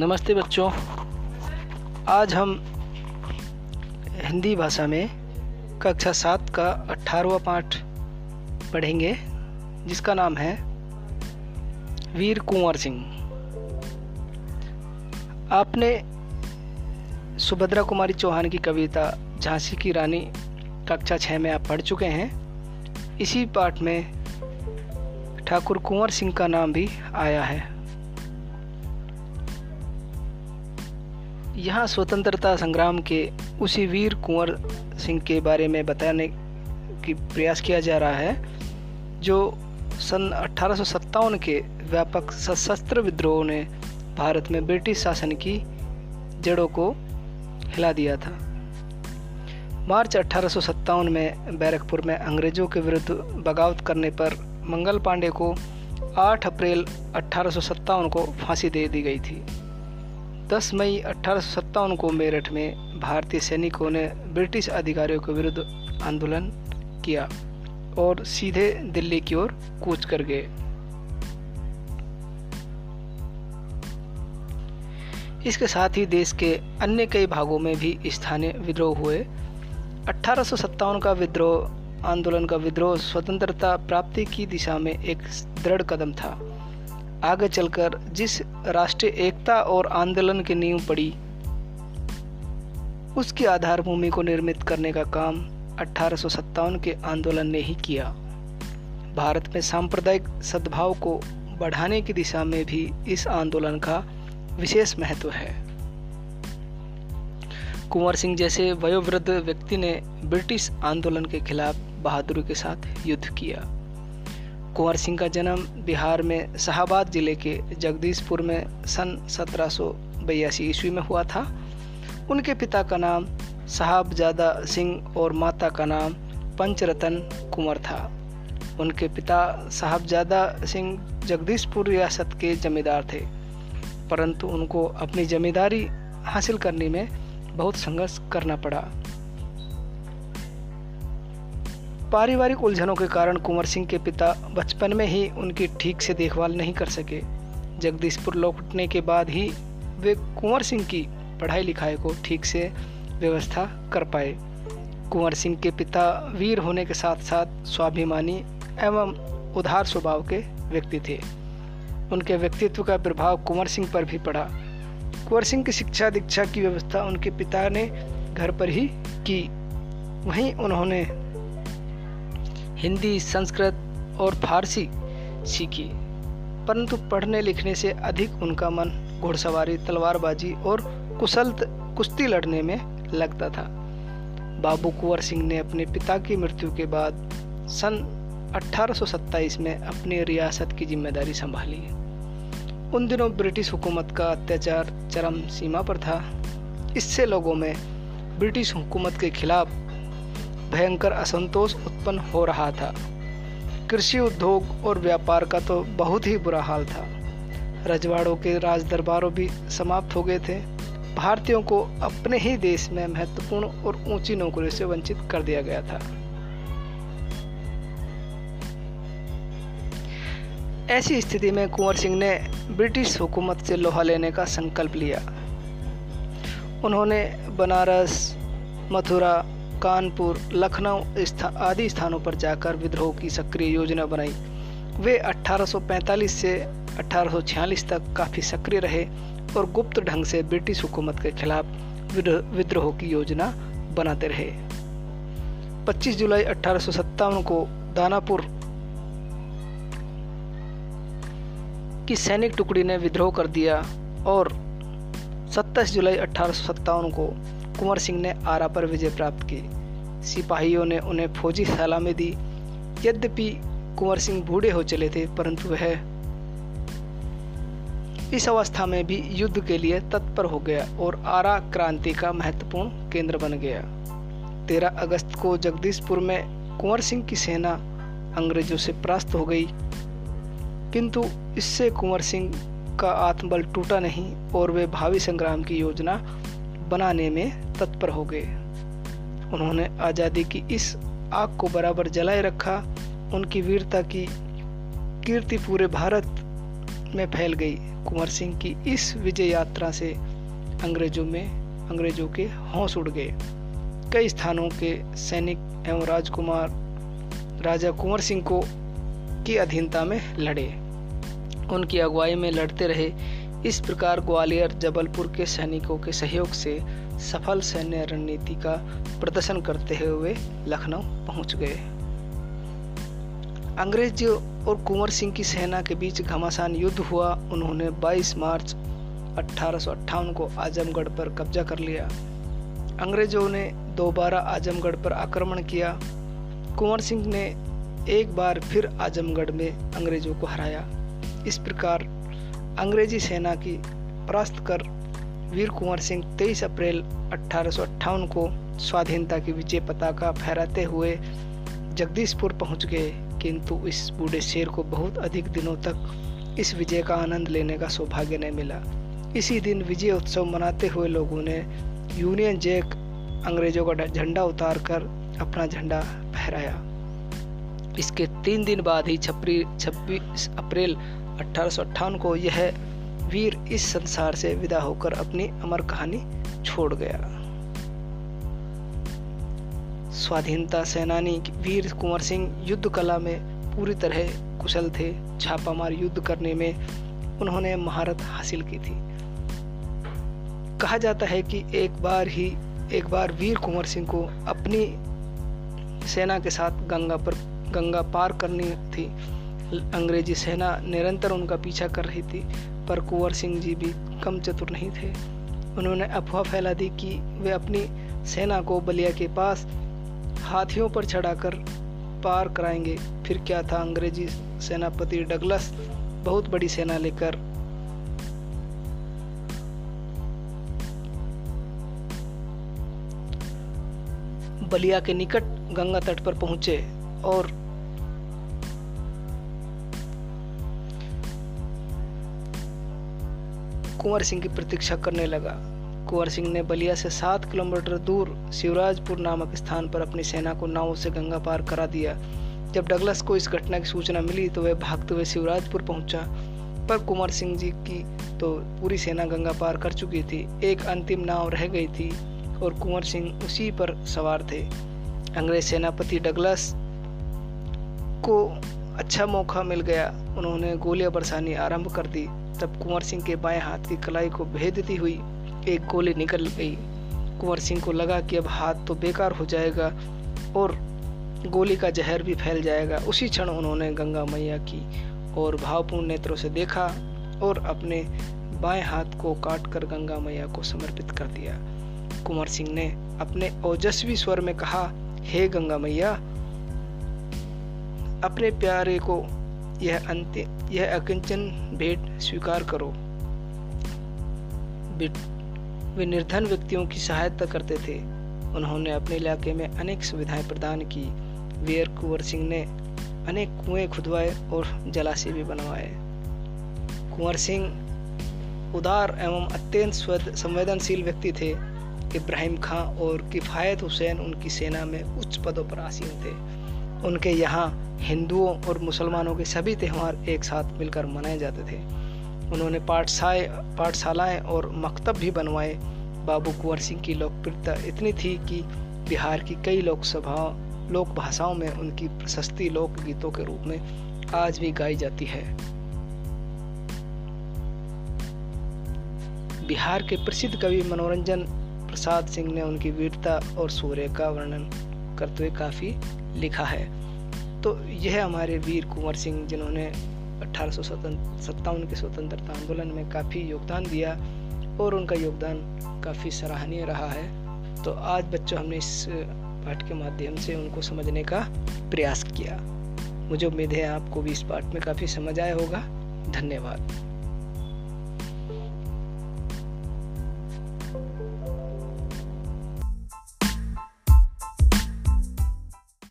नमस्ते बच्चों। आज हम हिंदी भाषा में कक्षा सात का अठारहवा पाठ पढ़ेंगे, जिसका नाम है वीर कुंवर सिंह। आपने सुभद्रा कुमारी चौहान की कविता झांसी की रानी कक्षा छः में आप पढ़ चुके हैं। इसी पाठ में ठाकुर कुंवर सिंह का नाम भी आया है। यहाँ स्वतंत्रता संग्राम के उसी वीर कुंवर सिंह के बारे में बताने की प्रयास किया जा रहा है, जो सन अठारह सौ सत्तावन के व्यापक सशस्त्र विद्रोह ने भारत में ब्रिटिश शासन की जड़ों को हिला दिया था। मार्च अठारह सौ सत्तावन में बैरकपुर में अंग्रेज़ों के विरुद्ध बगावत करने पर मंगल पांडे को 8 अप्रैल अठारह सौ सत्तावन को फांसी दे दी गई थी। 10 मई अठारह सौ सत्तावन को मेरठ में भारतीय सैनिकों ने ब्रिटिश अधिकारियों के विरुद्ध आंदोलन किया और सीधे दिल्ली की ओर कूच कर गए। इसके साथ ही देश के अन्य कई भागों में भी स्थानीय विद्रोह हुए। अठारह सौ सत्तावन का विद्रोह, आंदोलन का विद्रोह स्वतंत्रता प्राप्ति की दिशा में एक दृढ़ कदम था। आगे चलकर जिस राष्ट्रीय एकता और आंदोलन की नींव पड़ी, उसकी आधार भूमि को निर्मित करने का काम अठारह सौ सत्तावन के आंदोलन ने ही किया। भारत में सांप्रदायिक सद्भाव को बढ़ाने की दिशा में भी इस आंदोलन का विशेष महत्व है। कुंवर सिंह जैसे वयोवृद्ध व्यक्ति ने ब्रिटिश आंदोलन के खिलाफ बहादुरी के साथ युद्ध किया। कुंवर सिंह का जन्म बिहार में शाहबाद ज़िले के जगदीशपुर में सन सत्रह सौ बयासी ईस्वी में हुआ था। उनके पिता का नाम साहबजादा सिंह और माता का नाम पंचरतन कुंवर था। उनके पिता साहबजादा सिंह जगदीशपुर रियासत के जमींदार थे, परंतु उनको अपनी जमींदारी हासिल करने में बहुत संघर्ष करना पड़ा। पारिवारिक उलझनों के कारण कुंवर सिंह के पिता बचपन में ही उनकी ठीक से देखभाल नहीं कर सके। जगदीशपुर लौटने के बाद ही वे कुंवर सिंह की पढ़ाई लिखाई को ठीक से व्यवस्था कर पाए। कुंवर सिंह के पिता वीर होने के साथ साथ स्वाभिमानी एवं उदार स्वभाव के व्यक्ति थे। उनके व्यक्तित्व का प्रभाव कुंवर सिंह पर भी पड़ा। कुंवर सिंह की शिक्षा दीक्षा की व्यवस्था उनके पिता ने घर पर ही की। वहीं उन्होंने हिंदी, संस्कृत और फारसी सीखी, परंतु पढ़ने लिखने से अधिक उनका मन घुड़सवारी, तलवारबाजी और कुशल कुश्ती लड़ने में लगता था। बाबू कुंवर सिंह ने अपने पिता की मृत्यु के बाद सन 1827 में अपनी रियासत की ज़िम्मेदारी संभाली। उन दिनों ब्रिटिश हुकूमत का अत्याचार चरम सीमा पर था। इससे लोगों में ब्रिटिश हुकूमत के खिलाफ भयंकर असंतोष उत्पन्न हो रहा था। कृषि उद्योग और व्यापार का तो बहुत ही बुरा हाल था। रजवाड़ों के राज दरबारों भी समाप्त हो गए थे। भारतीयों को अपने ही देश में महत्वपूर्ण और ऊँची नौकरियों से वंचित कर दिया गया था। ऐसी स्थिति में कुंवर सिंह ने ब्रिटिश हुकूमत से लोहा लेने का संकल्प लिया। उन्होंने बनारस, मथुरा कानपुर लखनऊ स्था, आदि स्थानों पर जाकर विद्रोह की सक्रिय योजना बनाई। वे 1845 से 1846 तक काफ़ी सक्रिय रहे और गुप्त ढंग से ब्रिटिश हुकूमत के खिलाफ विद्रोह की योजना बनाते रहे। 25 जुलाई अठारह को दानापुर की सैनिक टुकड़ी ने विद्रोह कर दिया और 27 जुलाई अठारह को कुंवर सिंह ने आरा पर विजय प्राप्त की। सिपाहियों ने उन्हें फौजी सलामी दी। यद्यपि कुंवर सिंह बूढ़े हो चले थे, परंतु वह इस अवस्था में भी युद्ध के लिए तत्पर हो गया और आरा क्रांति का महत्वपूर्ण केंद्र बन गया। 13 अगस्त को जगदीशपुर में कुंवर सिंह की सेना अंग्रेज़ों से परास्त हो गई। किंतु इससे कुंवर सिंह का आत्मबल टूटा नहीं और वे भावी संग्राम की योजना बनाने में तत्पर हो गए। उन्होंने आज़ादी की इस आग को बराबर जलाए रखा। उनकी वीरता की कीर्ति पूरे भारत में फैल गई। कुंवर सिंह की इस विजय यात्रा से अंग्रेज़ों में, अंग्रेज़ों के होश उड़ गए। कई स्थानों के सैनिक एवं राजकुमार, राजा कुंवर सिंह को की अधीनता में लड़े। उनकी अगुवाई में लड़ते रहे। इस प्रकार ग्वालियर, जबलपुर के सैनिकों के सहयोग से सफल सैन्य रणनीति का प्रदर्शन करते हुए लखनऊ पहुँच गए। अंग्रेज़ों और कुंवर सिंह की सेना के बीच घमासान युद्ध हुआ। उन्होंने 22 मार्च अठारह सौ अट्ठावन को आजमगढ़ पर कब्जा कर लिया। अंग्रेज़ों ने दोबारा आजमगढ़ पर आक्रमण किया। कुंवर सिंह ने एक बार फिर आजमगढ़ में अंग्रेज़ों को हराया। इस प्रकार अंग्रेज़ी सेना की परास्त कर वीर कुंवर सिंह 23 अप्रैल अठारह को स्वाधीनता की विजय पताका फहराते हुए जगदीशपुर पहुँच गए। किंतु इस बूढ़े शेर को बहुत अधिक दिनों तक इस विजय का आनंद लेने का सौभाग्य नहीं मिला। इसी दिन विजय उत्सव मनाते हुए लोगों ने यूनियन जैक अंग्रेज़ों का झंडा उतार कर अपना झंडा फहराया। इसके तीन दिन बाद ही छपरी छब्बीस अप्रैल अठारह को यह वीर इस संसार से विदा होकर अपनी अमर कहानी छोड़ गया। स्वाधीनता सेनानी वीर कुंवर सिंह युद्ध कला में पूरी तरह कुशल थे। छापामार युद्ध करने में उन्होंने महारत हासिल की थी। कहा जाता है कि एक बार ही, एक बार वीर कुंवर सिंह को अपनी सेना के साथ गंगा पर, गंगा पार करनी थी। अंग्रेज़ी सेना निरंतर उनका पीछा कर रही थी, पर कुंवर सिंह जी भी कम चतुर नहीं थे। उन्होंने अफवाह फैला दी कि वे अपनी सेना को बलिया के पास हाथियों पर चढ़ाकर पार कराएँगे। फिर क्या था, अंग्रेज़ी सेनापति डगलस बहुत बड़ी सेना लेकर बलिया के निकट गंगा तट पर पहुँचे और कुंवर सिंह की प्रतीक्षा करने लगा। कुंवर सिंह ने बलिया से सात किलोमीटर दूर शिवराजपुर नामक स्थान पर अपनी सेना को नाव से गंगा पार करा दिया। जब डगलस को इस घटना की सूचना मिली तो वह भागते हुए शिवराजपुर पहुँचा। पर कुंवर सिंह जी की तो पूरी सेना गंगा पार कर चुकी थी। एक अंतिम नाव रह गई थी और कुंवर सिंह उसी पर सवार थे। अंग्रेज़ सेनापति डगलस को अच्छा मौका मिल गया। उन्होंने गोलियाँ बरसानी आरंभ कर दी। तब कुंवर सिंह के बाएँ हाथ की कलाई को भेदती हुई एक गोली निकल गई। कुंवर सिंह को लगा कि अब हाथ तो बेकार हो जाएगा और गोली का जहर भी फैल जाएगा। उसी क्षण उन्होंने गंगा मैया की और भावपूर्ण नेत्रों से देखा और अपने बाएँ हाथ को काट कर गंगा मैया को समर्पित कर दिया। कुंवर सिंह ने अपने ओजस्वी स्वर में कहा, हे गंगा मैया अपने प्यारे को यह अंतिम यह अकिंचन भेंट स्वीकार करो। वे निर्धन व्यक्तियों की सहायता करते थे। उन्होंने अपने इलाके में अनेक सुविधाएँ प्रदान की। वीर कुंवर सिंह ने अनेक कुएँ खुदवाए और जलाशय भी बनवाए। कुंवर सिंह उदार एवं अत्यंत संवेदनशील व्यक्ति थे। इब्राहिम खां और किफ़ायत हुसैन उनकी सेना में उच्च पदों पर आसीन थे। उनके यहाँ हिंदुओं और मुसलमानों के सभी त्यौहार एक साथ मिलकर मनाए जाते थे। उन्होंने पाठशाए, पाठशालाएँ और मकतब भी बनवाए। बाबू कुंवर सिंह की लोकप्रियता इतनी थी कि बिहार की कई लोकसभा लोक भाषाओं में उनकी प्रशस्ति लोकगीतों के रूप में आज भी गाई जाती है। बिहार के प्रसिद्ध कवि मनोरंजन प्रसाद सिंह ने उनकी वीरता और सूर्य का वर्णन करते हुए काफ़ी लिखा है। तो यह हमारे वीर कुंवर सिंह जिन्होंने अठारह सत्तावन के स्वतंत्रता आंदोलन में काफ़ी योगदान दिया और उनका योगदान काफ़ी सराहनीय रहा है। तो आज बच्चों, हमने इस पाठ के माध्यम से उनको समझने का प्रयास किया। मुझे उम्मीद है आपको भी इस पाठ में काफ़ी समझ आया होगा। धन्यवाद।